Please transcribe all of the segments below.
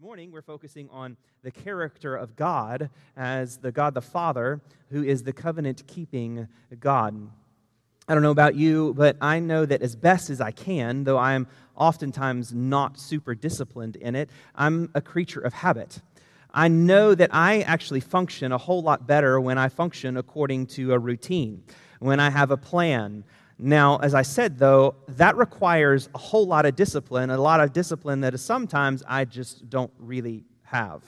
Morning, we're focusing on the character of God as the God the Father, who is the covenant keeping God. I don't know about you, but I know that as best as I can, though I am oftentimes not super disciplined in it, I'm a creature of habit. I know that I actually function a whole lot better when I function according to a routine, when I have a plan, now, as I said, though, that requires a whole lot of discipline, a lot of discipline that is sometimes I just don't really have.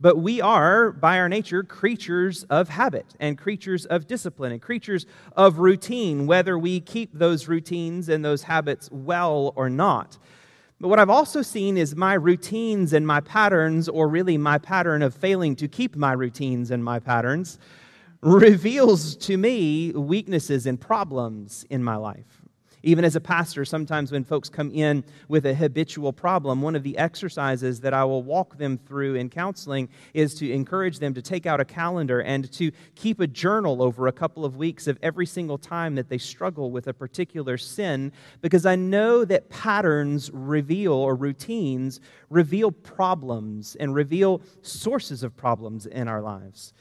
But we are, by our nature, creatures of habit and creatures of discipline and creatures of routine, whether we keep those routines and those habits well or not. But what I've also seen is my routines and my patterns, or really my pattern of failing to keep my routines and my patterns, reveals to me weaknesses and problems in my life. Even as a pastor, sometimes when folks come in with a habitual problem, one of the exercises that I will walk them through in counseling is to encourage them to take out a calendar and to keep a journal over a couple of weeks of every single time that they struggle with a particular sin, because I know that patterns reveal or routines reveal problems and reveal sources of problems in our lives.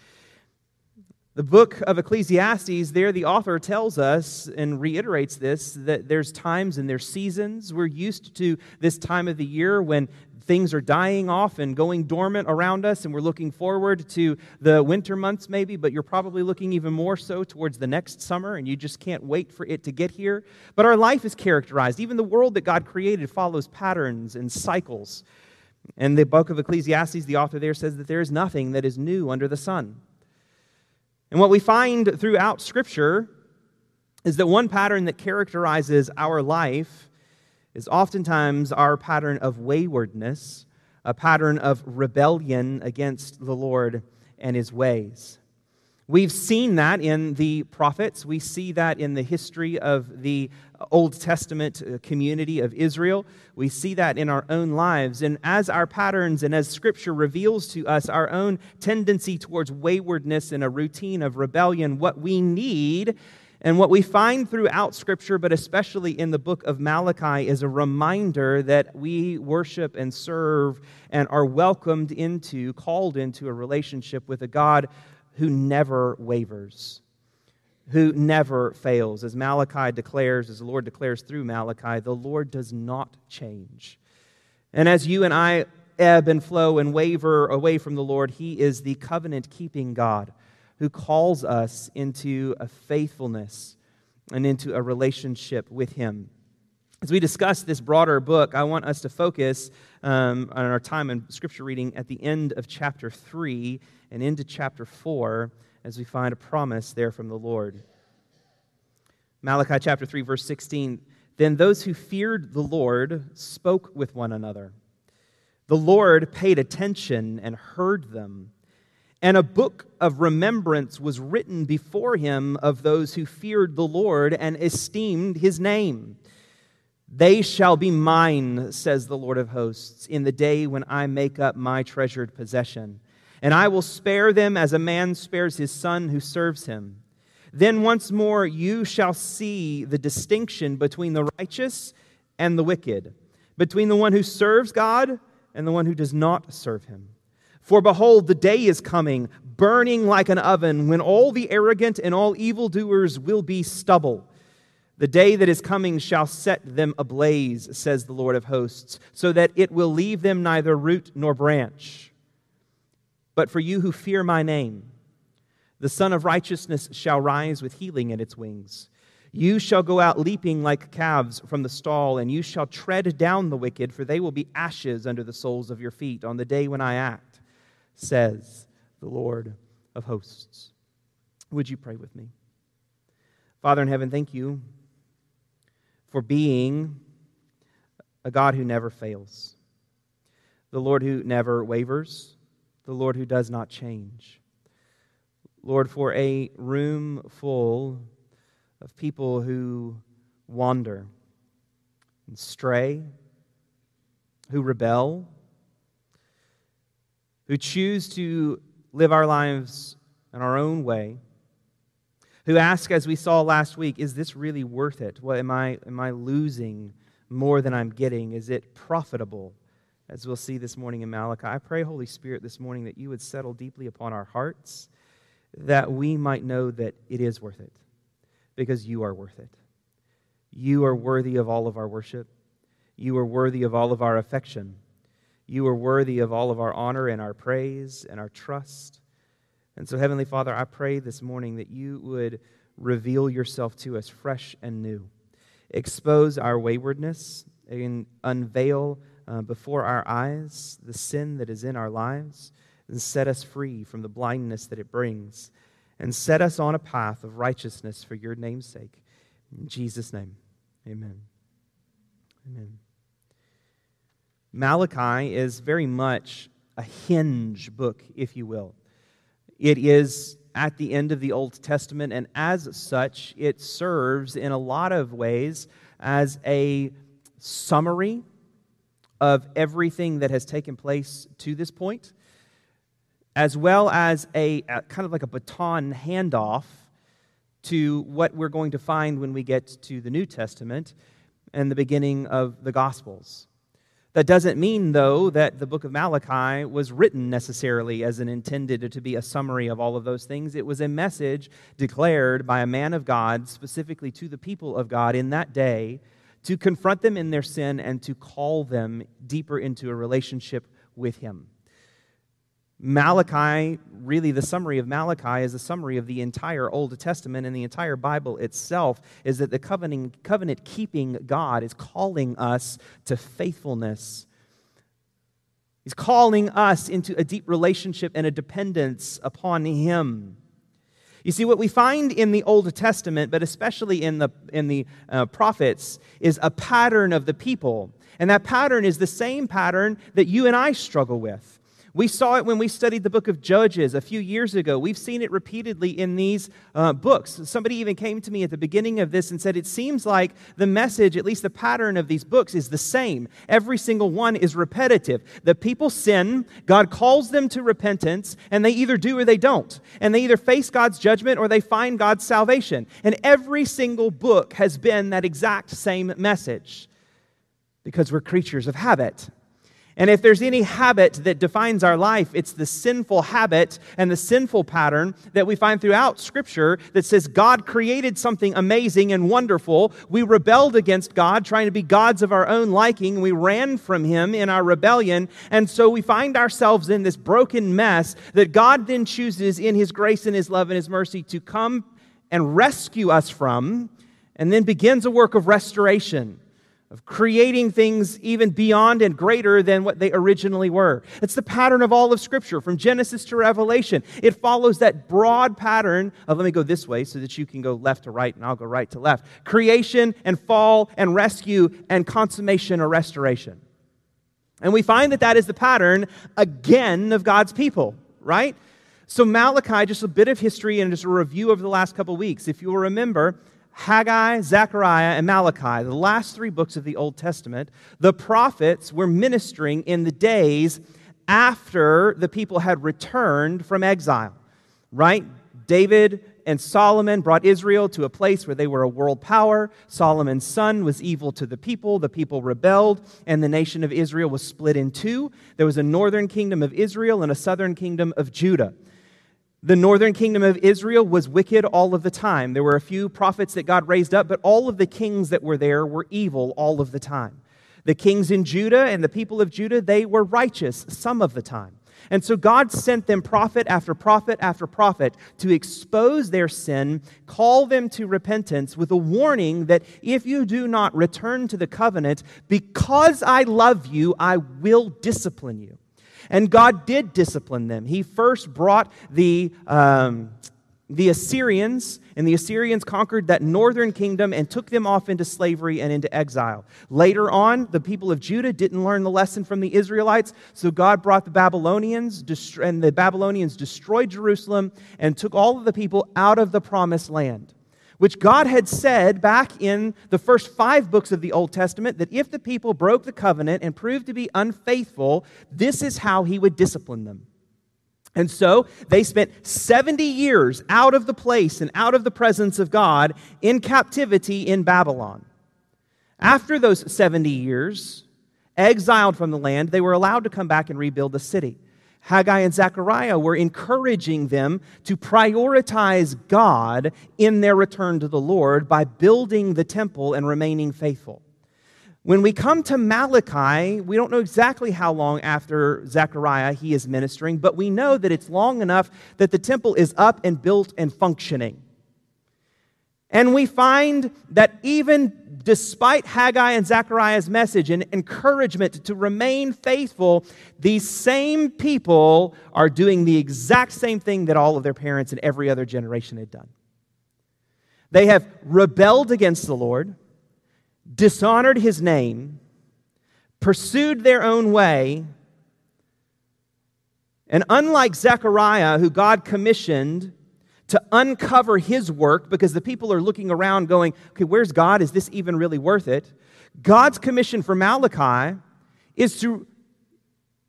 The book of Ecclesiastes, there the author tells us and reiterates this that there's times and there's seasons. We're used to this time of the year when things are dying off and going dormant around us, and we're looking forward to the winter months, maybe, but you're probably looking even more so towards the next summer, and you just can't wait for it to get here. But our life is characterized, even the world that God created follows patterns and cycles. And the book of Ecclesiastes, the author there says that there is nothing that is new under the sun. And what we find throughout Scripture is that one pattern that characterizes our life is oftentimes our pattern of waywardness, a pattern of rebellion against the Lord and his ways. We've seen that in the prophets. We see that in the history of the Old Testament uh, community of Israel. We see that in our own lives. And as our patterns and as Scripture reveals to us our own tendency towards waywardness and a routine of rebellion, what we need and what we find throughout Scripture, but especially in the book of Malachi, is a reminder that we worship and serve and are welcomed into, called into a relationship with a God who never wavers, who never fails. As Malachi declares, as the Lord declares through Malachi, the Lord does not change. And as you and I ebb and flow and waver away from the Lord, He is the covenant keeping God who calls us into a faithfulness and into a relationship with Him. As we discuss this broader book, I want us to focus um, on our time in scripture reading at the end of chapter 3 and into chapter 4 as we find a promise there from the Lord. Malachi chapter 3, verse 16 Then those who feared the Lord spoke with one another. The Lord paid attention and heard them. And a book of remembrance was written before him of those who feared the Lord and esteemed his name. They shall be mine, says the Lord of hosts, in the day when I make up my treasured possession. And I will spare them as a man spares his son who serves him. Then once more you shall see the distinction between the righteous and the wicked, between the one who serves God and the one who does not serve him. For behold, the day is coming, burning like an oven, when all the arrogant and all evildoers will be stubble. The day that is coming shall set them ablaze, says the Lord of hosts, so that it will leave them neither root nor branch. But for you who fear my name, the Sun of Righteousness shall rise with healing in its wings. You shall go out leaping like calves from the stall, and you shall tread down the wicked, for they will be ashes under the soles of your feet on the day when I act, says the Lord of hosts. Would you pray with me? Father in heaven, thank you for being a God who never fails, the Lord who never wavers, the Lord who does not change. Lord, for a room full of people who wander and stray, who rebel, who choose to live our lives in our own way who ask, as we saw last week, is this really worth it? What am I, am I losing more than I'm getting? Is it profitable as we'll see this morning in Malachi. I pray, Holy Spirit, this morning that you would settle deeply upon our hearts, that we might know that it is worth it, because you are worth it. You are worthy of all of our worship. You are worthy of all of our affection. You are worthy of all of our honor and our praise and our trust. And so, Heavenly Father, I pray this morning that you would reveal yourself to us fresh and new. Expose our waywardness and unveil uh, before our eyes the sin that is in our lives and set us free from the blindness that it brings and set us on a path of righteousness for your name's sake. In Jesus' name, amen. Amen. Malachi is very much a hinge book, if you will. It is at the end of the Old Testament, and as such, it serves in a lot of ways as a summary of everything that has taken place to this point, as well as a, a kind of like a baton handoff to what we're going to find when we get to the New Testament and the beginning of the Gospels. That doesn't mean, though, that the book of Malachi was written necessarily as an intended to be a summary of all of those things. It was a message declared by a man of God, specifically to the people of God in that day, to confront them in their sin and to call them deeper into a relationship with Him. Malachi, really, the summary of Malachi is a summary of the entire Old Testament and the entire Bible itself, is that the covenant, covenant keeping God is calling us to faithfulness. He's calling us into a deep relationship and a dependence upon Him. You see, what we find in the Old Testament, but especially in the, in the uh, prophets, is a pattern of the people. And that pattern is the same pattern that you and I struggle with. We saw it when we studied the book of Judges a few years ago. We've seen it repeatedly in these uh, books. Somebody even came to me at the beginning of this and said, It seems like the message, at least the pattern of these books, is the same. Every single one is repetitive. The people sin, God calls them to repentance, and they either do or they don't. And they either face God's judgment or they find God's salvation. And every single book has been that exact same message because we're creatures of habit. And if there's any habit that defines our life, it's the sinful habit and the sinful pattern that we find throughout Scripture that says God created something amazing and wonderful. We rebelled against God, trying to be gods of our own liking. We ran from Him in our rebellion. And so we find ourselves in this broken mess that God then chooses, in His grace and His love and His mercy, to come and rescue us from, and then begins a work of restoration of creating things even beyond and greater than what they originally were. It's the pattern of all of Scripture, from Genesis to Revelation. It follows that broad pattern of, let me go this way so that you can go left to right and I'll go right to left. Creation and fall and rescue and consummation or restoration. And we find that that is the pattern again of God's people, right? So, Malachi, just a bit of history and just a review of the last couple weeks. If you'll remember, Haggai, Zechariah, and Malachi, the last three books of the Old Testament, the prophets were ministering in the days after the people had returned from exile, right? David and Solomon brought Israel to a place where they were a world power. Solomon's son was evil to the people. The people rebelled, and the nation of Israel was split in two. There was a northern kingdom of Israel and a southern kingdom of Judah. The northern kingdom of Israel was wicked all of the time. There were a few prophets that God raised up, but all of the kings that were there were evil all of the time. The kings in Judah and the people of Judah, they were righteous some of the time. And so God sent them prophet after prophet after prophet to expose their sin, call them to repentance with a warning that if you do not return to the covenant, because I love you, I will discipline you. And God did discipline them. He first brought the, um, the Assyrians, and the Assyrians conquered that northern kingdom and took them off into slavery and into exile. Later on, the people of Judah didn't learn the lesson from the Israelites, so God brought the Babylonians, and the Babylonians destroyed Jerusalem and took all of the people out of the promised land which God had said back in the first five books of the Old Testament that if the people broke the covenant and proved to be unfaithful, this is how he would discipline them. And so they spent 70 years out of the place and out of the presence of God in captivity in Babylon. After those 70 years, exiled from the land, they were allowed to come back and rebuild the city. Haggai and Zechariah were encouraging them to prioritize God in their return to the Lord by building the temple and remaining faithful. When we come to Malachi, we don't know exactly how long after Zechariah he is ministering, but we know that it's long enough that the temple is up and built and functioning. And we find that even despite Haggai and Zechariah's message and encouragement to remain faithful, these same people are doing the exact same thing that all of their parents and every other generation had done. They have rebelled against the Lord, dishonored his name, pursued their own way, and unlike Zechariah, who God commissioned to uncover his work because the people are looking around going, okay, where's God? Is this even really worth it? God's commission for Malachi is to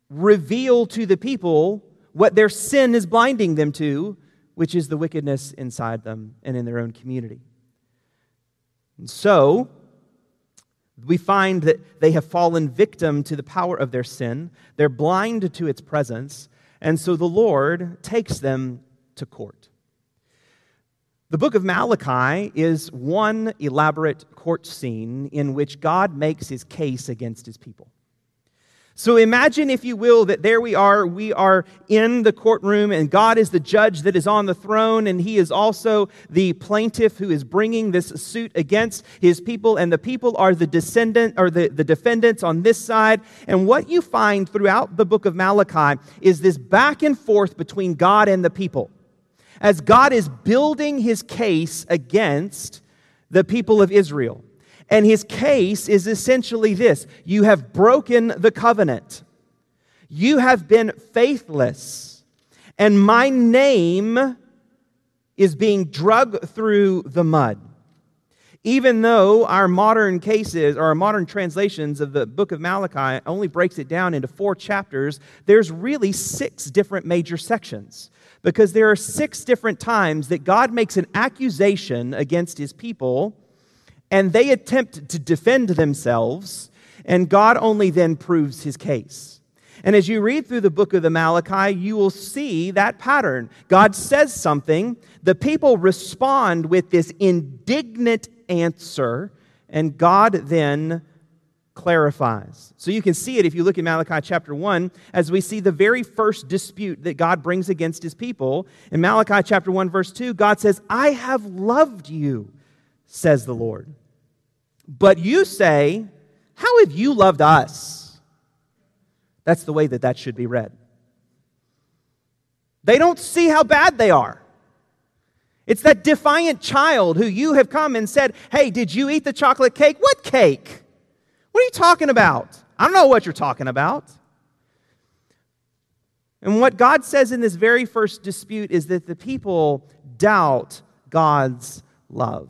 reveal to the people what their sin is blinding them to, which is the wickedness inside them and in their own community. And so, we find that they have fallen victim to the power of their sin. They're blind to its presence. And so the Lord takes them to court. The book of Malachi is one elaborate court scene in which God makes his case against his people. So imagine, if you will, that there we are. We are in the courtroom, and God is the judge that is on the throne, and He is also the plaintiff who is bringing this suit against His people, and the people are the descendant or the, the defendants on this side. And what you find throughout the book of Malachi is this back and forth between God and the people as God is building his case against the people of Israel. And his case is essentially this You have broken the covenant, you have been faithless, and my name is being drug through the mud. Even though our modern cases or our modern translations of the book of Malachi only breaks it down into four chapters, there's really six different major sections because there are six different times that God makes an accusation against his people, and they attempt to defend themselves, and God only then proves his case. And as you read through the book of the Malachi, you will see that pattern. God says something, the people respond with this indignant answer, and God then clarifies. So you can see it if you look at Malachi chapter 1, as we see the very first dispute that God brings against his people. In Malachi chapter 1, verse 2, God says, I have loved you, says the Lord. But you say, How have you loved us? That's the way that that should be read. They don't see how bad they are. It's that defiant child who you have come and said, Hey, did you eat the chocolate cake? What cake? What are you talking about? I don't know what you're talking about. And what God says in this very first dispute is that the people doubt God's love.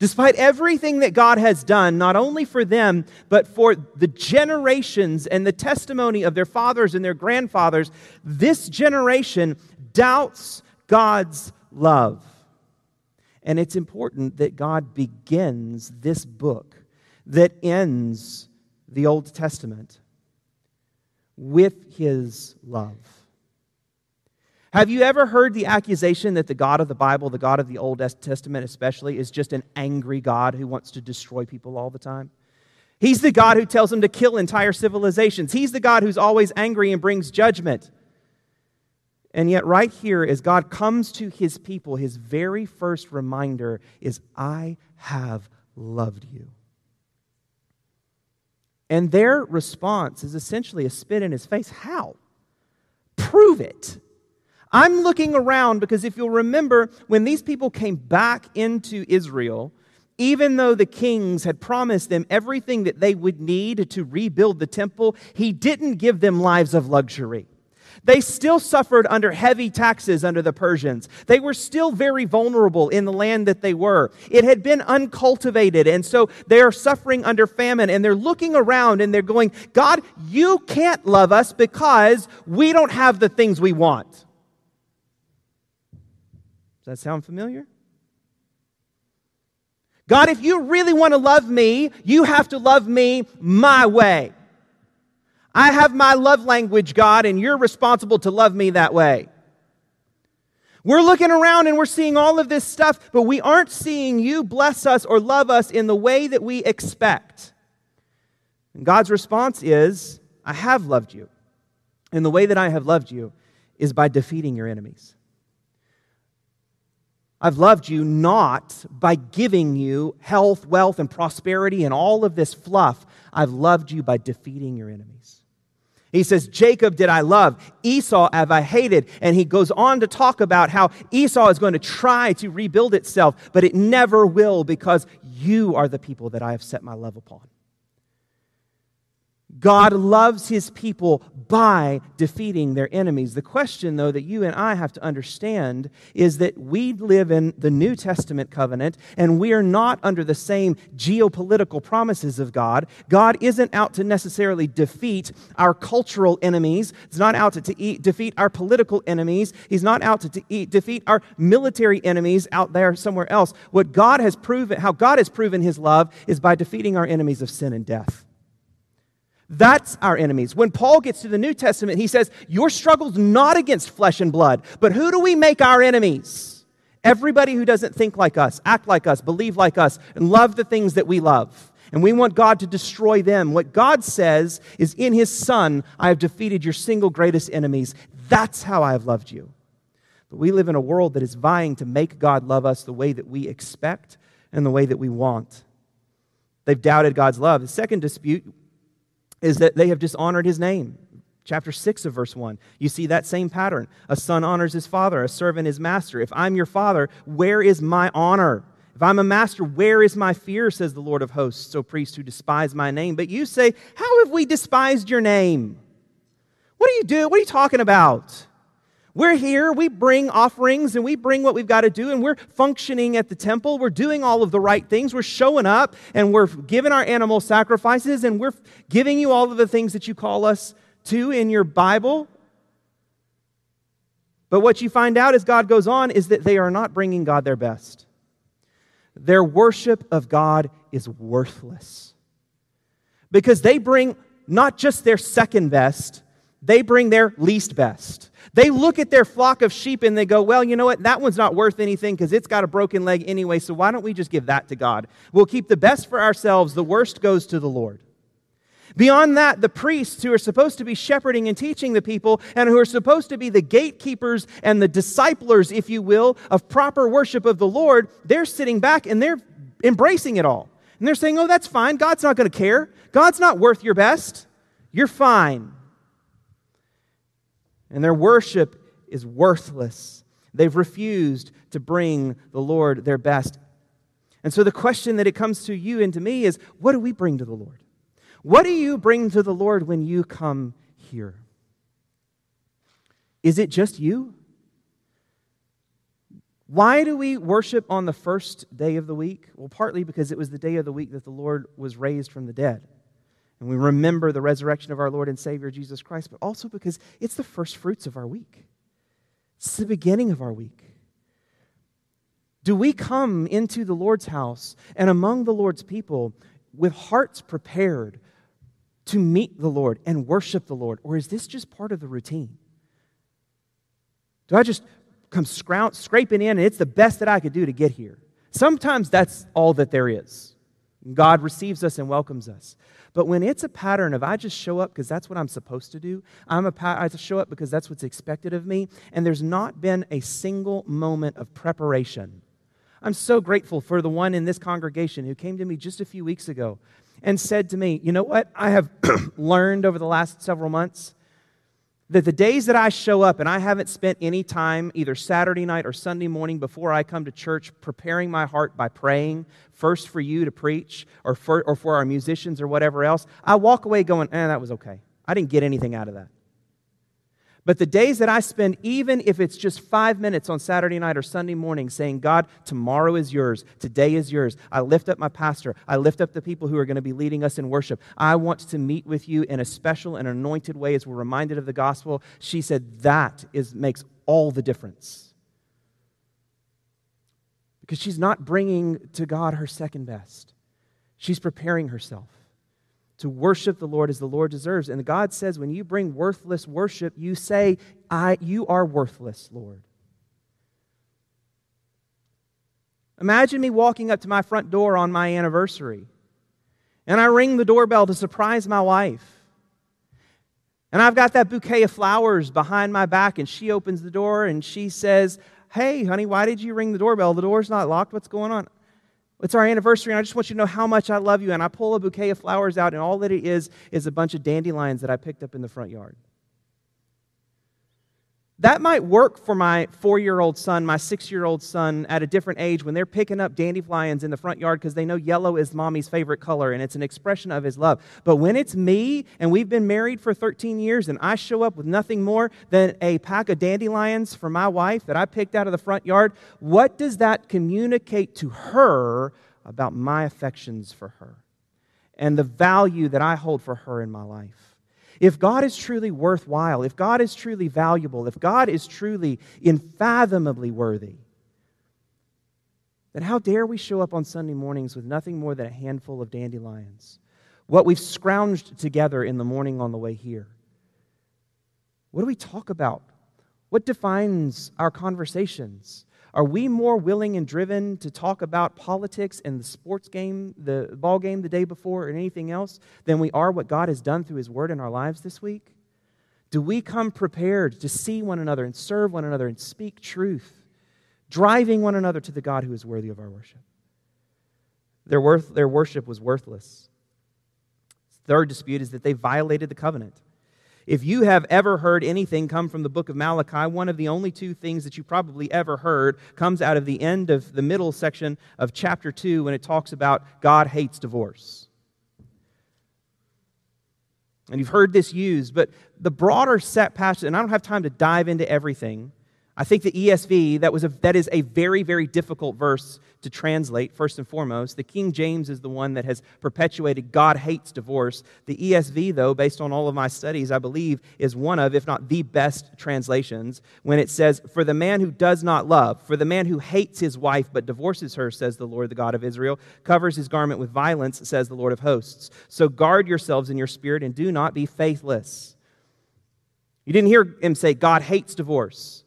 Despite everything that God has done, not only for them, but for the generations and the testimony of their fathers and their grandfathers, this generation doubts God's love. And it's important that God begins this book that ends the Old Testament with his love. Have you ever heard the accusation that the God of the Bible, the God of the Old Testament especially, is just an angry God who wants to destroy people all the time? He's the God who tells them to kill entire civilizations. He's the God who's always angry and brings judgment. And yet, right here, as God comes to his people, his very first reminder is, I have loved you. And their response is essentially a spit in his face. How? Prove it. I'm looking around because if you'll remember, when these people came back into Israel, even though the kings had promised them everything that they would need to rebuild the temple, he didn't give them lives of luxury. They still suffered under heavy taxes under the Persians. They were still very vulnerable in the land that they were. It had been uncultivated, and so they are suffering under famine, and they're looking around and they're going, God, you can't love us because we don't have the things we want. Does that sound familiar? God, if you really want to love me, you have to love me my way. I have my love language, God, and you're responsible to love me that way. We're looking around and we're seeing all of this stuff, but we aren't seeing you bless us or love us in the way that we expect. And God's response is, I have loved you. And the way that I have loved you is by defeating your enemies. I've loved you not by giving you health, wealth, and prosperity and all of this fluff. I've loved you by defeating your enemies. He says, Jacob did I love, Esau have I hated. And he goes on to talk about how Esau is going to try to rebuild itself, but it never will because you are the people that I have set my love upon. God loves his people by defeating their enemies. The question, though, that you and I have to understand is that we live in the New Testament covenant and we are not under the same geopolitical promises of God. God isn't out to necessarily defeat our cultural enemies, He's not out to, to eat, defeat our political enemies, He's not out to, to eat, defeat our military enemies out there somewhere else. What God has proven, how God has proven his love is by defeating our enemies of sin and death. That's our enemies. When Paul gets to the New Testament, he says, Your struggle's not against flesh and blood, but who do we make our enemies? Everybody who doesn't think like us, act like us, believe like us, and love the things that we love. And we want God to destroy them. What God says is, In His Son, I have defeated your single greatest enemies. That's how I have loved you. But we live in a world that is vying to make God love us the way that we expect and the way that we want. They've doubted God's love. The second dispute is that they have dishonored his name. Chapter 6 of verse 1. You see that same pattern. A son honors his father, a servant his master. If I'm your father, where is my honor? If I'm a master, where is my fear, says the Lord of hosts, O priests who despise my name? But you say, How have we despised your name? What do you do? What are you talking about? We're here, we bring offerings and we bring what we've got to do, and we're functioning at the temple. We're doing all of the right things. We're showing up and we're giving our animal sacrifices and we're giving you all of the things that you call us to in your Bible. But what you find out as God goes on is that they are not bringing God their best. Their worship of God is worthless because they bring not just their second best, they bring their least best. They look at their flock of sheep and they go, Well, you know what? That one's not worth anything because it's got a broken leg anyway, so why don't we just give that to God? We'll keep the best for ourselves, the worst goes to the Lord. Beyond that, the priests who are supposed to be shepherding and teaching the people and who are supposed to be the gatekeepers and the disciplers, if you will, of proper worship of the Lord, they're sitting back and they're embracing it all. And they're saying, Oh, that's fine. God's not going to care. God's not worth your best. You're fine and their worship is worthless. They've refused to bring the Lord their best. And so the question that it comes to you and to me is what do we bring to the Lord? What do you bring to the Lord when you come here? Is it just you? Why do we worship on the first day of the week? Well, partly because it was the day of the week that the Lord was raised from the dead and we remember the resurrection of our Lord and Savior Jesus Christ, but also because it's the first fruits of our week. It's the beginning of our week. Do we come into the Lord's house and among the Lord's people with hearts prepared to meet the Lord and worship the Lord? Or is this just part of the routine? Do I just come scraping in and it's the best that I could do to get here? Sometimes that's all that there is. God receives us and welcomes us. But when it's a pattern of I just show up because that's what I'm supposed to do, I'm a I show up because that's what's expected of me, and there's not been a single moment of preparation. I'm so grateful for the one in this congregation who came to me just a few weeks ago and said to me, You know what? I have learned over the last several months that the days that I show up and I haven't spent any time, either Saturday night or Sunday morning before I come to church, preparing my heart by praying, first for you to preach or for, or for our musicians or whatever else, I walk away going, eh, that was okay. I didn't get anything out of that. But the days that I spend, even if it's just five minutes on Saturday night or Sunday morning, saying, God, tomorrow is yours, today is yours. I lift up my pastor. I lift up the people who are going to be leading us in worship. I want to meet with you in a special and anointed way as we're reminded of the gospel. She said, that is, makes all the difference. because she's not bringing to God her second best. She's preparing herself to worship the Lord as the Lord deserves. And God says, when you bring worthless worship, you say, I, You are worthless, Lord. Imagine me walking up to my front door on my anniversary, and I ring the doorbell to surprise my wife. And I've got that bouquet of flowers behind my back, and she opens the door and she says, Hey, honey, why did you ring the doorbell? The door's not locked. What's going on? It's our anniversary, and I just want you to know how much I love you. And I pull a bouquet of flowers out, and all that it is is a bunch of dandelions that I picked up in the front yard. That might work for my four year old son, my six year old son at a different age when they're picking up dandelions in the front yard because they know yellow is mommy's favorite color and it's an expression of his love. But when it's me and we've been married for 13 years and I show up with nothing more than a pack of dandelions for my wife that I picked out of the front yard, what does that communicate to her about my affections for her and the value that I hold for her in my life? If God is truly worthwhile, if God is truly valuable, if God is truly unfathomably worthy, then how dare we show up on Sunday mornings with nothing more than a handful of dandelions? What we've scrounged together in the morning on the way here. What do we talk about? What defines our conversations? Are we more willing and driven to talk about politics and the sports game, the ball game the day before, and anything else than we are what God has done through His Word in our lives this week? Do we come prepared to see one another and serve one another and speak truth, driving one another to the God who is worthy of our worship? Their, worth, their worship was worthless. Third dispute is that they violated the covenant. If you have ever heard anything come from the book of Malachi, one of the only two things that you probably ever heard comes out of the end of the middle section of chapter 2 when it talks about God hates divorce. And you've heard this used, but the broader set passage, and I don't have time to dive into everything. I think the ESV, that, was a, that is a very, very difficult verse to translate, first and foremost. The King James is the one that has perpetuated God hates divorce. The ESV, though, based on all of my studies, I believe is one of, if not the best translations, when it says, For the man who does not love, for the man who hates his wife but divorces her, says the Lord, the God of Israel, covers his garment with violence, says the Lord of hosts. So guard yourselves in your spirit and do not be faithless. You didn't hear him say, God hates divorce.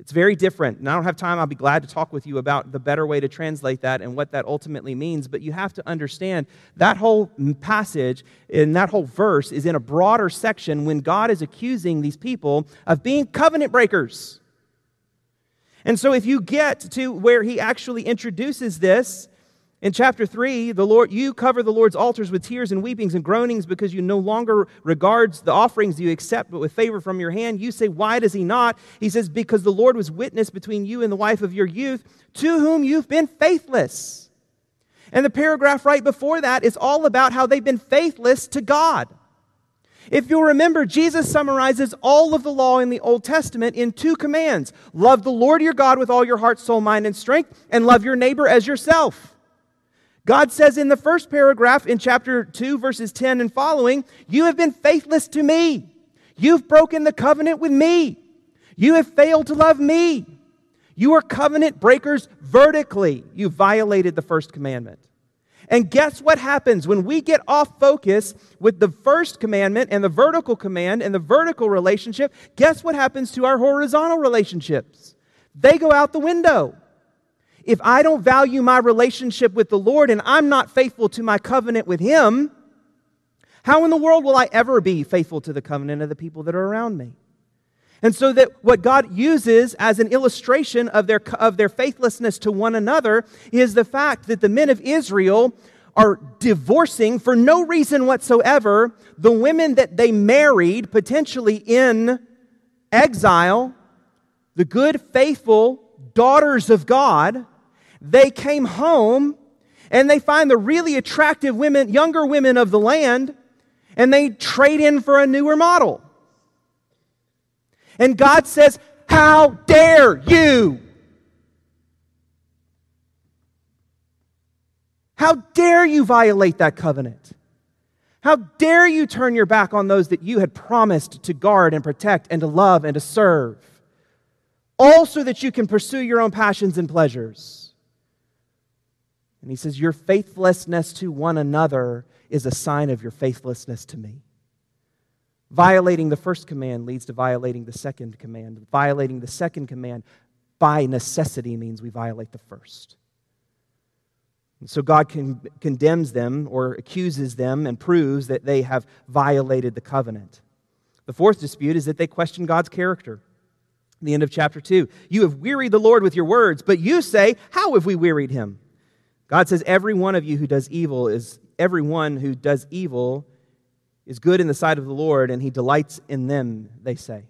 It's very different. And I don't have time. I'll be glad to talk with you about the better way to translate that and what that ultimately means. But you have to understand that whole passage and that whole verse is in a broader section when God is accusing these people of being covenant breakers. And so if you get to where he actually introduces this, in chapter 3, the Lord, you cover the Lord's altars with tears and weepings and groanings because you no longer regards the offerings you accept, but with favor from your hand. You say, Why does he not? He says, Because the Lord was witness between you and the wife of your youth, to whom you've been faithless. And the paragraph right before that is all about how they've been faithless to God. If you'll remember, Jesus summarizes all of the law in the Old Testament in two commands love the Lord your God with all your heart, soul, mind, and strength, and love your neighbor as yourself. God says in the first paragraph in chapter 2, verses 10 and following, You have been faithless to me. You've broken the covenant with me. You have failed to love me. You are covenant breakers vertically. You violated the first commandment. And guess what happens when we get off focus with the first commandment and the vertical command and the vertical relationship? Guess what happens to our horizontal relationships? They go out the window. If I don't value my relationship with the Lord and I'm not faithful to my covenant with Him, how in the world will I ever be faithful to the covenant of the people that are around me? And so that what God uses as an illustration of their, of their faithlessness to one another is the fact that the men of Israel are divorcing for no reason whatsoever the women that they married, potentially in exile, the good, faithful daughters of God, they came home and they find the really attractive women, younger women of the land, and they trade in for a newer model. And God says, How dare you? How dare you violate that covenant? How dare you turn your back on those that you had promised to guard and protect and to love and to serve? All so that you can pursue your own passions and pleasures. And he says, Your faithlessness to one another is a sign of your faithlessness to me. Violating the first command leads to violating the second command. Violating the second command by necessity means we violate the first. And so God con- condemns them or accuses them and proves that they have violated the covenant. The fourth dispute is that they question God's character. the end of chapter 2. You have wearied the Lord with your words, but you say, How have we wearied him? God says, Every one of you who does evil is, every one who does evil is good in the sight of the Lord, and he delights in them, they say.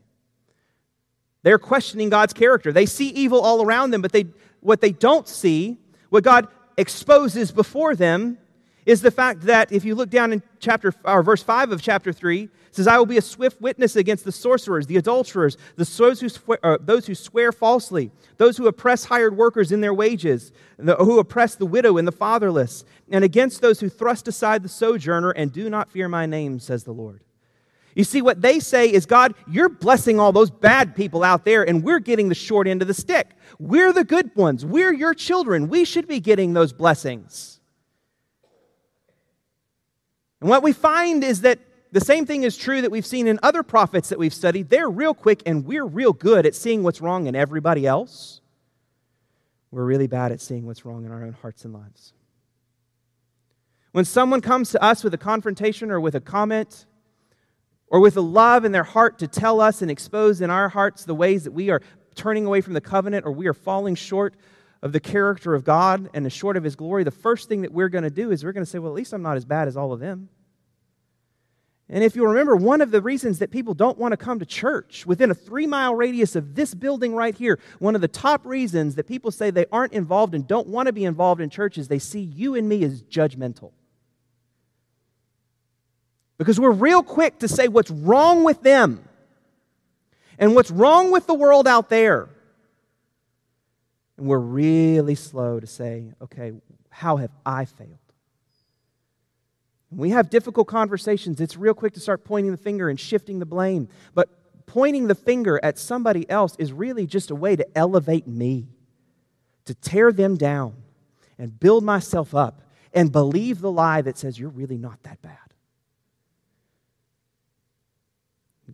They're questioning God's character. They see evil all around them, but they, what they don't see, what God exposes before them, is the fact that if you look down in chapter or verse 5 of chapter 3, says, I will be a swift witness against the sorcerers, the adulterers, the, those, who swear, uh, those who swear falsely, those who oppress hired workers in their wages, the, who oppress the widow and the fatherless, and against those who thrust aside the sojourner and do not fear my name, says the Lord. You see, what they say is, God, you're blessing all those bad people out there, and we're getting the short end of the stick. We're the good ones. We're your children. We should be getting those blessings. And what we find is that the same thing is true that we've seen in other prophets that we've studied. They're real quick and we're real good at seeing what's wrong in everybody else. We're really bad at seeing what's wrong in our own hearts and lives. When someone comes to us with a confrontation or with a comment or with a love in their heart to tell us and expose in our hearts the ways that we are turning away from the covenant or we are falling short of the character of God and the short of His glory, the first thing that we're going to do is we're going to say, well, at least I'm not as bad as all of them. And if you remember, one of the reasons that people don't want to come to church within a three mile radius of this building right here, one of the top reasons that people say they aren't involved and don't want to be involved in church is they see you and me as judgmental. Because we're real quick to say what's wrong with them and what's wrong with the world out there. And we're really slow to say, okay, how have I failed? When we have difficult conversations, it's real quick to start pointing the finger and shifting the blame. But pointing the finger at somebody else is really just a way to elevate me, to tear them down and build myself up and believe the lie that says you're really not that bad.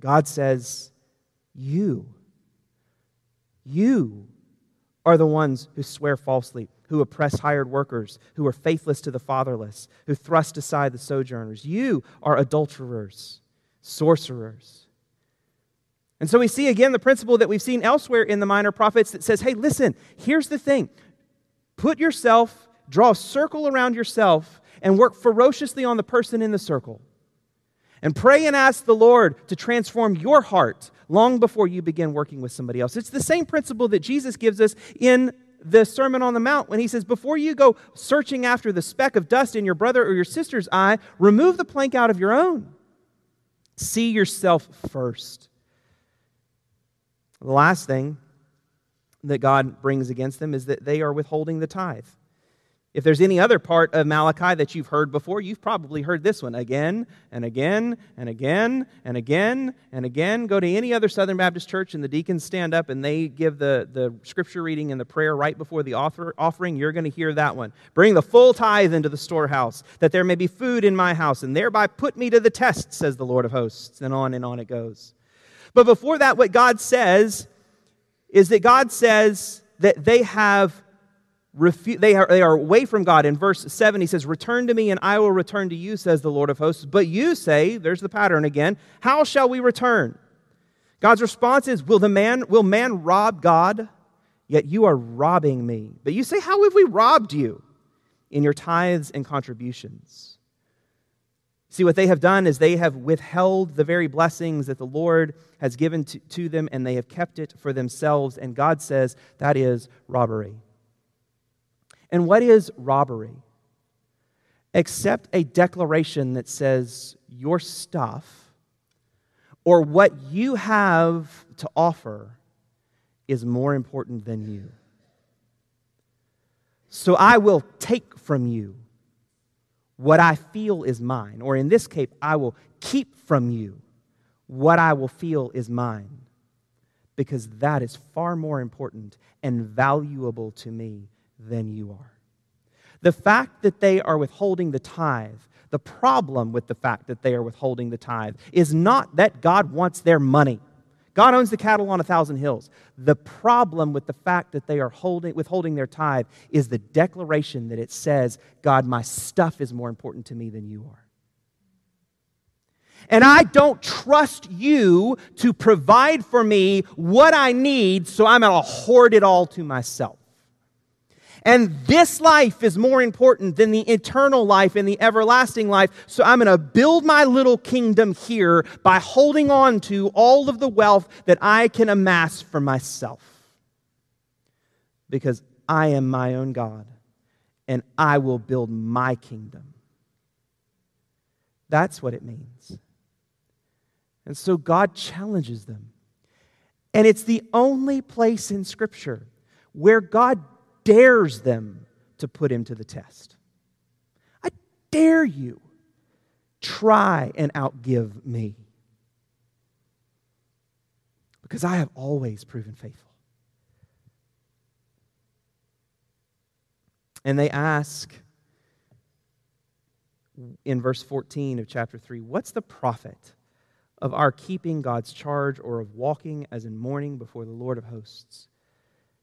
God says, You, you are the ones who swear falsely who oppress hired workers, who are faithless to the fatherless, who thrust aside the sojourners. You are adulterers, sorcerers. And so we see again the principle that we've seen elsewhere in the minor prophets that says, hey, listen, here's the thing. Put yourself, draw a circle around yourself, and work ferociously on the person in the circle. And pray and ask the Lord to transform your heart long before you begin working with somebody else. It's the same principle that Jesus gives us in the Sermon on the Mount when he says, Before you go searching after the speck of dust in your brother or your sister's eye, remove the plank out of your own. See yourself first. The last thing that God brings against them is that they are withholding the tithe. If there's any other part of Malachi that you've heard before, you've probably heard this one again and again and again and again and again. Go to any other Southern Baptist church and the deacons stand up and they give the, the scripture reading and the prayer right before the offer, offering. You're going to hear that one. Bring the full tithe into the storehouse, that there may be food in my house, and thereby put me to the test, says the Lord of hosts. And on and on it goes. But before that, what God says is that God says that they have refu- they, are, they are away from God. In verse 7, he says, Return to me, and I will return to you, says the Lord of hosts. But you say, there's the pattern again, how shall we return? God's response is, Will, the man, will man rob God? Yet you are robbing me. But you say, How have we robbed you? In your tithes and contributions. See, what they have done is they have withheld the very blessings that the Lord has given to, to them, and they have kept it for themselves. And God says that is robbery. And what is robbery? Except a declaration that says your stuff or what you have to offer is more important than you. So I will take from you what I feel is mine, or in this case, I will keep from you what I will feel is mine, because that is far more important and valuable to me than you are. The fact that they are withholding the tithe, the problem with the fact that they are withholding the tithe, is not that God wants their money. God owns the cattle on a thousand hills. The problem with the fact that they are holding, withholding their tithe is the declaration that it says, God, my stuff is more important to me than you are. And I don't trust you to provide for me what I need, so I'm going to hoard it all to myself. And this life is more important than the eternal life and the everlasting life. So I'm going to build my little kingdom here by holding on to all of the wealth that I can amass for myself. Because I am my own God and I will build my kingdom. That's what it means. And so God challenges them. And it's the only place in Scripture where God dares them to put him to the test. I dare you. Try and outgive me. Because I have always proven faithful. And they ask in verse 14 of chapter 3 What's the profit of our keeping God's charge or of walking as in mourning before the Lord of hosts?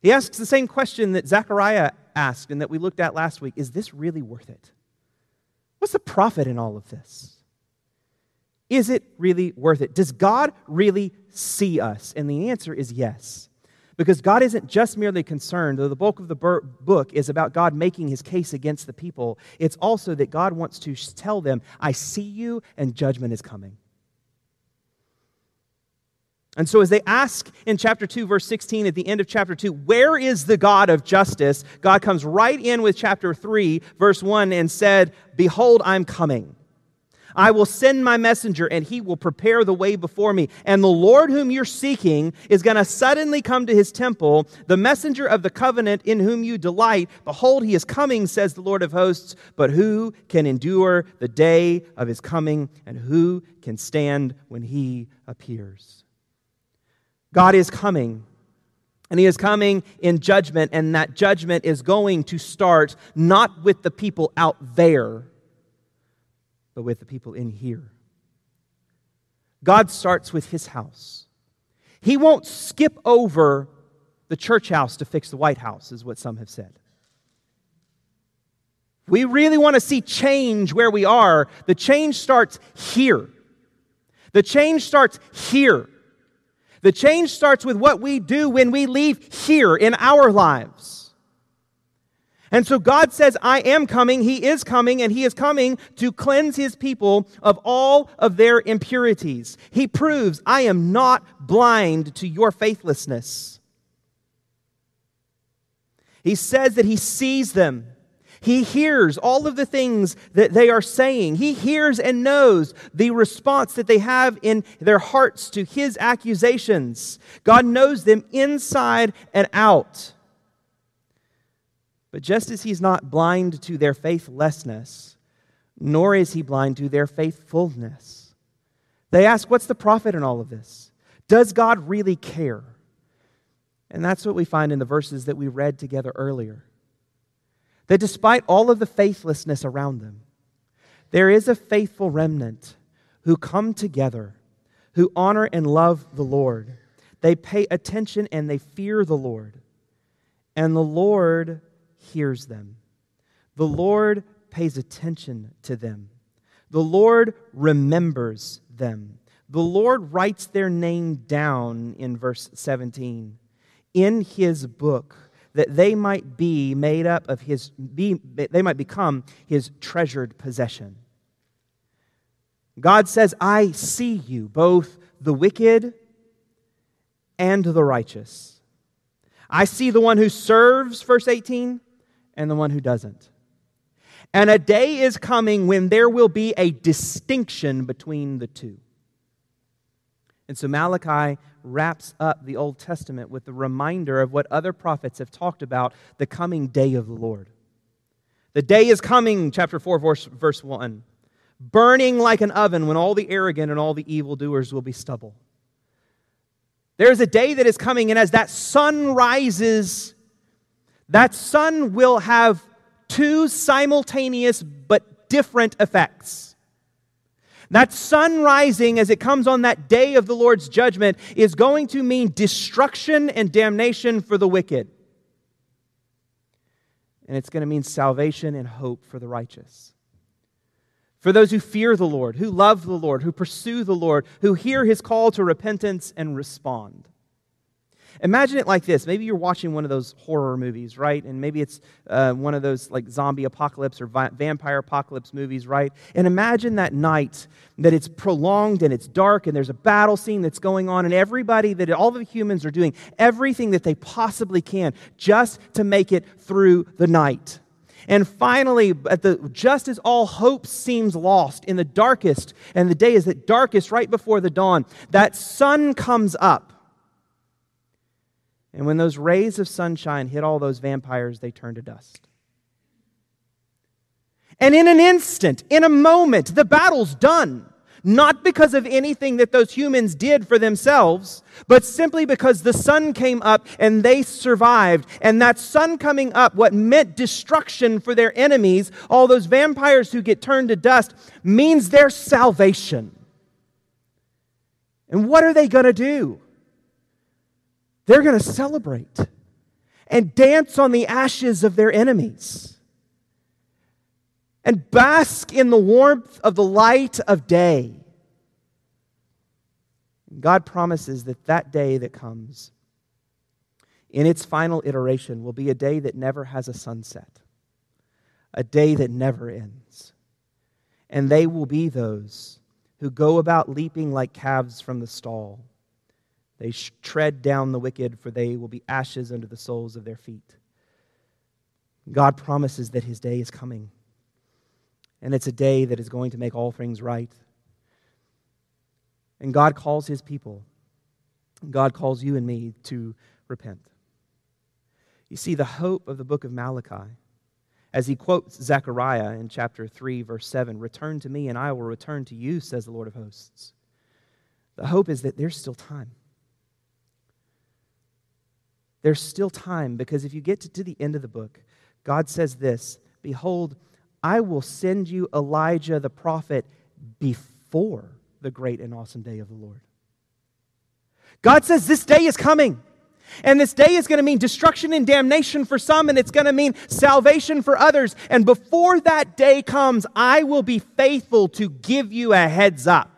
He asks the same question that Zechariah asked and that we looked at last week Is this really worth it? What's the profit in all of this? Is it really worth it? Does God really see us? And the answer is yes. Because God isn't just merely concerned, though the bulk of the book is about God making his case against the people, it's also that God wants to tell them, I see you and judgment is coming. And so, as they ask in chapter 2, verse 16, at the end of chapter 2, where is the God of justice? God comes right in with chapter 3, verse 1, and said, Behold, I'm coming. I will send my messenger, and he will prepare the way before me. And the Lord whom you're seeking is going to suddenly come to his temple, the messenger of the covenant in whom you delight. Behold, he is coming, says the Lord of hosts. But who can endure the day of his coming, and who can stand when he appears? God is coming. And he is coming in judgment, and that judgment is going to start not with the people out there, but with the people in here. God starts with his house. He won't skip over the church house to fix the White House, is what some have said. We really want to see change where we are. The change starts here. The change starts here. The change starts with what we do when we leave here in our lives. And so God says, I am coming, He is coming, and He is coming to cleanse His people of all of their impurities. He proves, I am not blind to your faithlessness. He says that He sees them. He hears all of the things that they are saying. He hears and knows the response that they have in their hearts to his accusations. God knows them inside and out. But just as he's not blind to their faithlessness, nor is he blind to their faithfulness. They ask, What's the profit in all of this? Does God really care? And that's what we find in the verses that we read together earlier that despite all of the faithlessness around them, there is a faithful remnant who come together, who honor and love the Lord. They pay attention and they fear the Lord. And the Lord hears them. The Lord pays attention to them. The Lord remembers them. The Lord writes their name down in verse 17 in his book that they might be made up of his, be, they might become his treasured possession. God says, I see you, both the wicked and the righteous. I see the one who serves, verse 18, and the one who doesn't. And a day is coming when there will be a distinction between the two. And so Malachi wraps up the Old Testament with the reminder of what other prophets have talked about the coming day of the Lord. The day is coming, chapter 4, verse, verse 1, burning like an oven when all the arrogant and all the evildoers will be stubble. There is a day that is coming, and as that sun rises, that sun will have two simultaneous but different effects. That sun rising as it comes on that day of the Lord's judgment is going to mean destruction and damnation for the wicked. And it's going to mean salvation and hope for the righteous. For those who fear the Lord, who love the Lord, who pursue the Lord, who hear his call to repentance and respond. Imagine it like this. Maybe you're watching one of those horror movies, right? And maybe it's uh, one of those like zombie apocalypse or vi- vampire apocalypse movies, right? And imagine that night that it's prolonged and it's dark and there's a battle scene that's going on, and everybody, that all the humans are doing everything that they possibly can just to make it through the night. And finally, at the, just as all hope seems lost in the darkest, and the day is at darkest right before the dawn, that sun comes up. And when those rays of sunshine hit all those vampires, they turn to dust. And in an instant, in a moment, the battle's done. Not because of anything that those humans did for themselves, but simply because the sun came up and they survived. And that sun coming up, what meant destruction for their enemies, all those vampires who get turned to dust, means their salvation. And what are they going to do? They're going to celebrate and dance on the ashes of their enemies and bask in the warmth of the light of day. God promises that that day that comes, in its final iteration, will be a day that never has a sunset, a day that never ends. And they will be those who go about leaping like calves from the stall they tread down the wicked, for they will be ashes under the soles of their feet. God promises that his day is coming. And it's a day that is going to make all things right. And God calls his people. God calls you and me to repent. You see, the hope of the book of Malachi, as he quotes Zechariah in chapter 3, verse 7 Return to me, and I will return to you, says the Lord of hosts. The hope is that there's still time. There's still time because if you get to, to the end of the book, God says this Behold, I will send you Elijah the prophet before the great and awesome day of the Lord. God says this day is coming. And this day is going to mean destruction and damnation for some, and it's going to mean salvation for others. And before that day comes, I will be faithful to give you a heads up.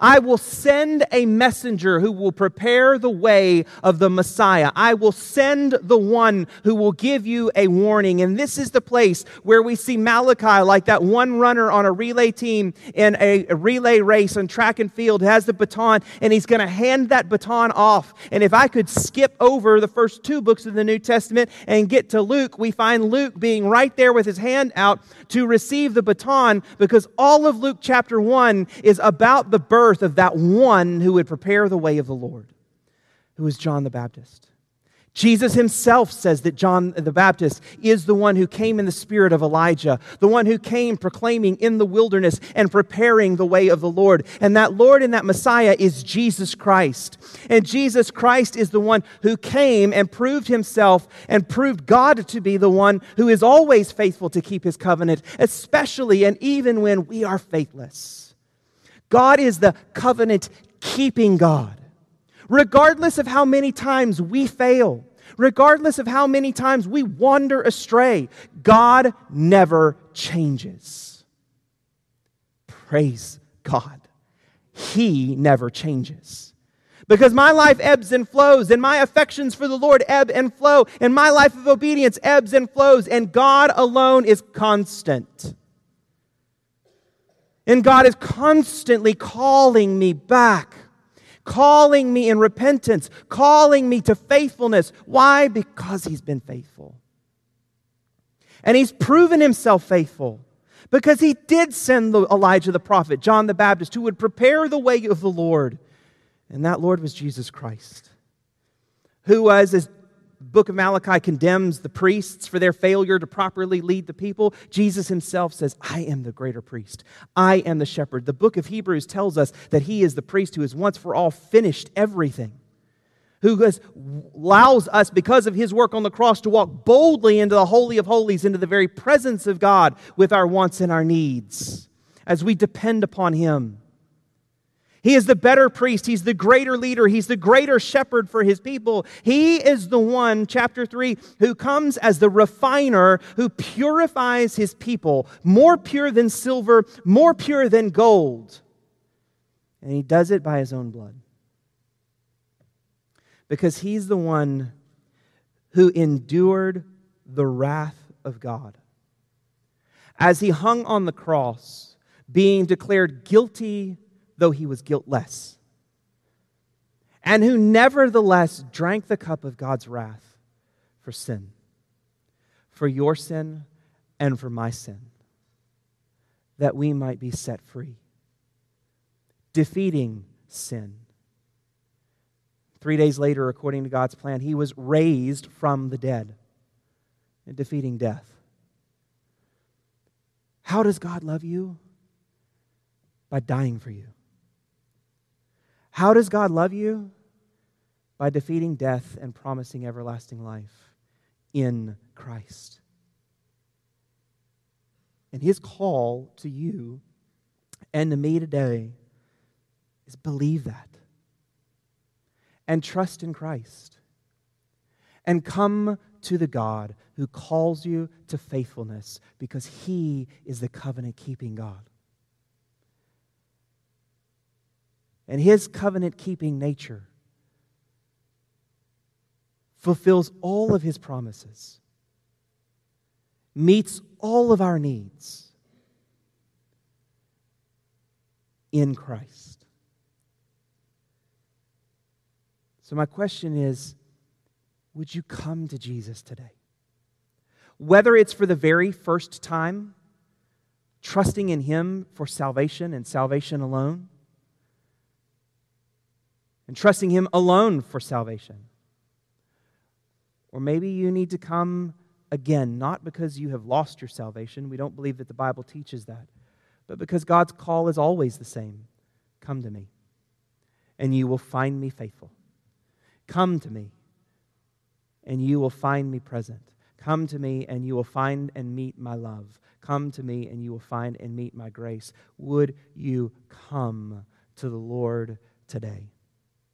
I will send a messenger who will prepare the way of the Messiah. I will send the one who will give you a warning. And this is the place where we see Malachi, like that one runner on a relay team in a, relay race on track and field, has the baton, and he's going to hand that baton off. And if I could skip over the first two books of the New Testament and get to Luke, we find Luke being right there with his hand out to receive the baton because all of Luke chapter 1 is about the birth of that one who would prepare the way of the Lord, who is John the Baptist. Jesus himself says that John the Baptist is the one who came in the spirit of Elijah, the one who came proclaiming in the wilderness and preparing the way of the Lord. And that Lord and that Messiah is Jesus Christ. And Jesus Christ is the one who came and proved himself and proved God to be the one who is always faithful to keep his covenant, especially and even when we are faithless. God is the covenant keeping God. Regardless of how many times we fail, regardless of how many times we wander astray, God never changes. Praise God. He never changes. Because my life ebbs and flows, and my affections for the Lord ebb and flow, and my life of obedience ebbs and flows, and God alone is constant. And God is constantly calling me back, calling me in repentance, calling me to faithfulness. Why? Because He's been faithful. And He's proven Himself faithful because He did send Elijah the prophet, John the Baptist, who would prepare the way of the Lord. And that Lord was Jesus Christ, who was, as book of Malachi condemns the priests for their failure to properly lead the people. Jesus himself says, I am the greater priest. I am the shepherd. The book of Hebrews tells us that he is the priest who has once for all finished everything. who has, allows us, because of his work on the cross, to walk boldly into the Holy of Holies, into the very presence of God with our wants and our needs as we depend upon him. He is the better priest. He's the greater leader. He's the greater shepherd for his people. He is the one, chapter 3, who comes as the refiner who purifies his people, more pure than silver, more pure than gold. And he does it by his own blood because he's the one who endured the wrath of God. As he hung on the cross, being declared guilty though he was guiltless, and who nevertheless drank the cup of God's wrath for sin, for your sin and for my sin, that we might be set free, defeating sin Three days later, according to God's plan, he was raised from the dead defeating death. How does God love you? By dying for you. How does God love you? By defeating death and promising everlasting life in Christ. And his call to you and to me today is believe that and trust in Christ. And come to the God who calls you to faithfulness because he is the covenant keeping God. And his covenant keeping nature fulfills all of his promises, meets all of our needs in Christ. So, my question is would you come to Jesus today? Whether it's for the very first time, trusting in Him for salvation and salvation alone, and trusting Him alone for salvation. Or maybe you need to come again, not because you have lost your salvation. We don't believe that the Bible teaches that, but because God's call is always the same come to me, and you will find me faithful. Come to me, and you will find me present. Come to me, and you will find and meet my love. Come to me, and you will find and meet my grace. Would you come to the Lord today?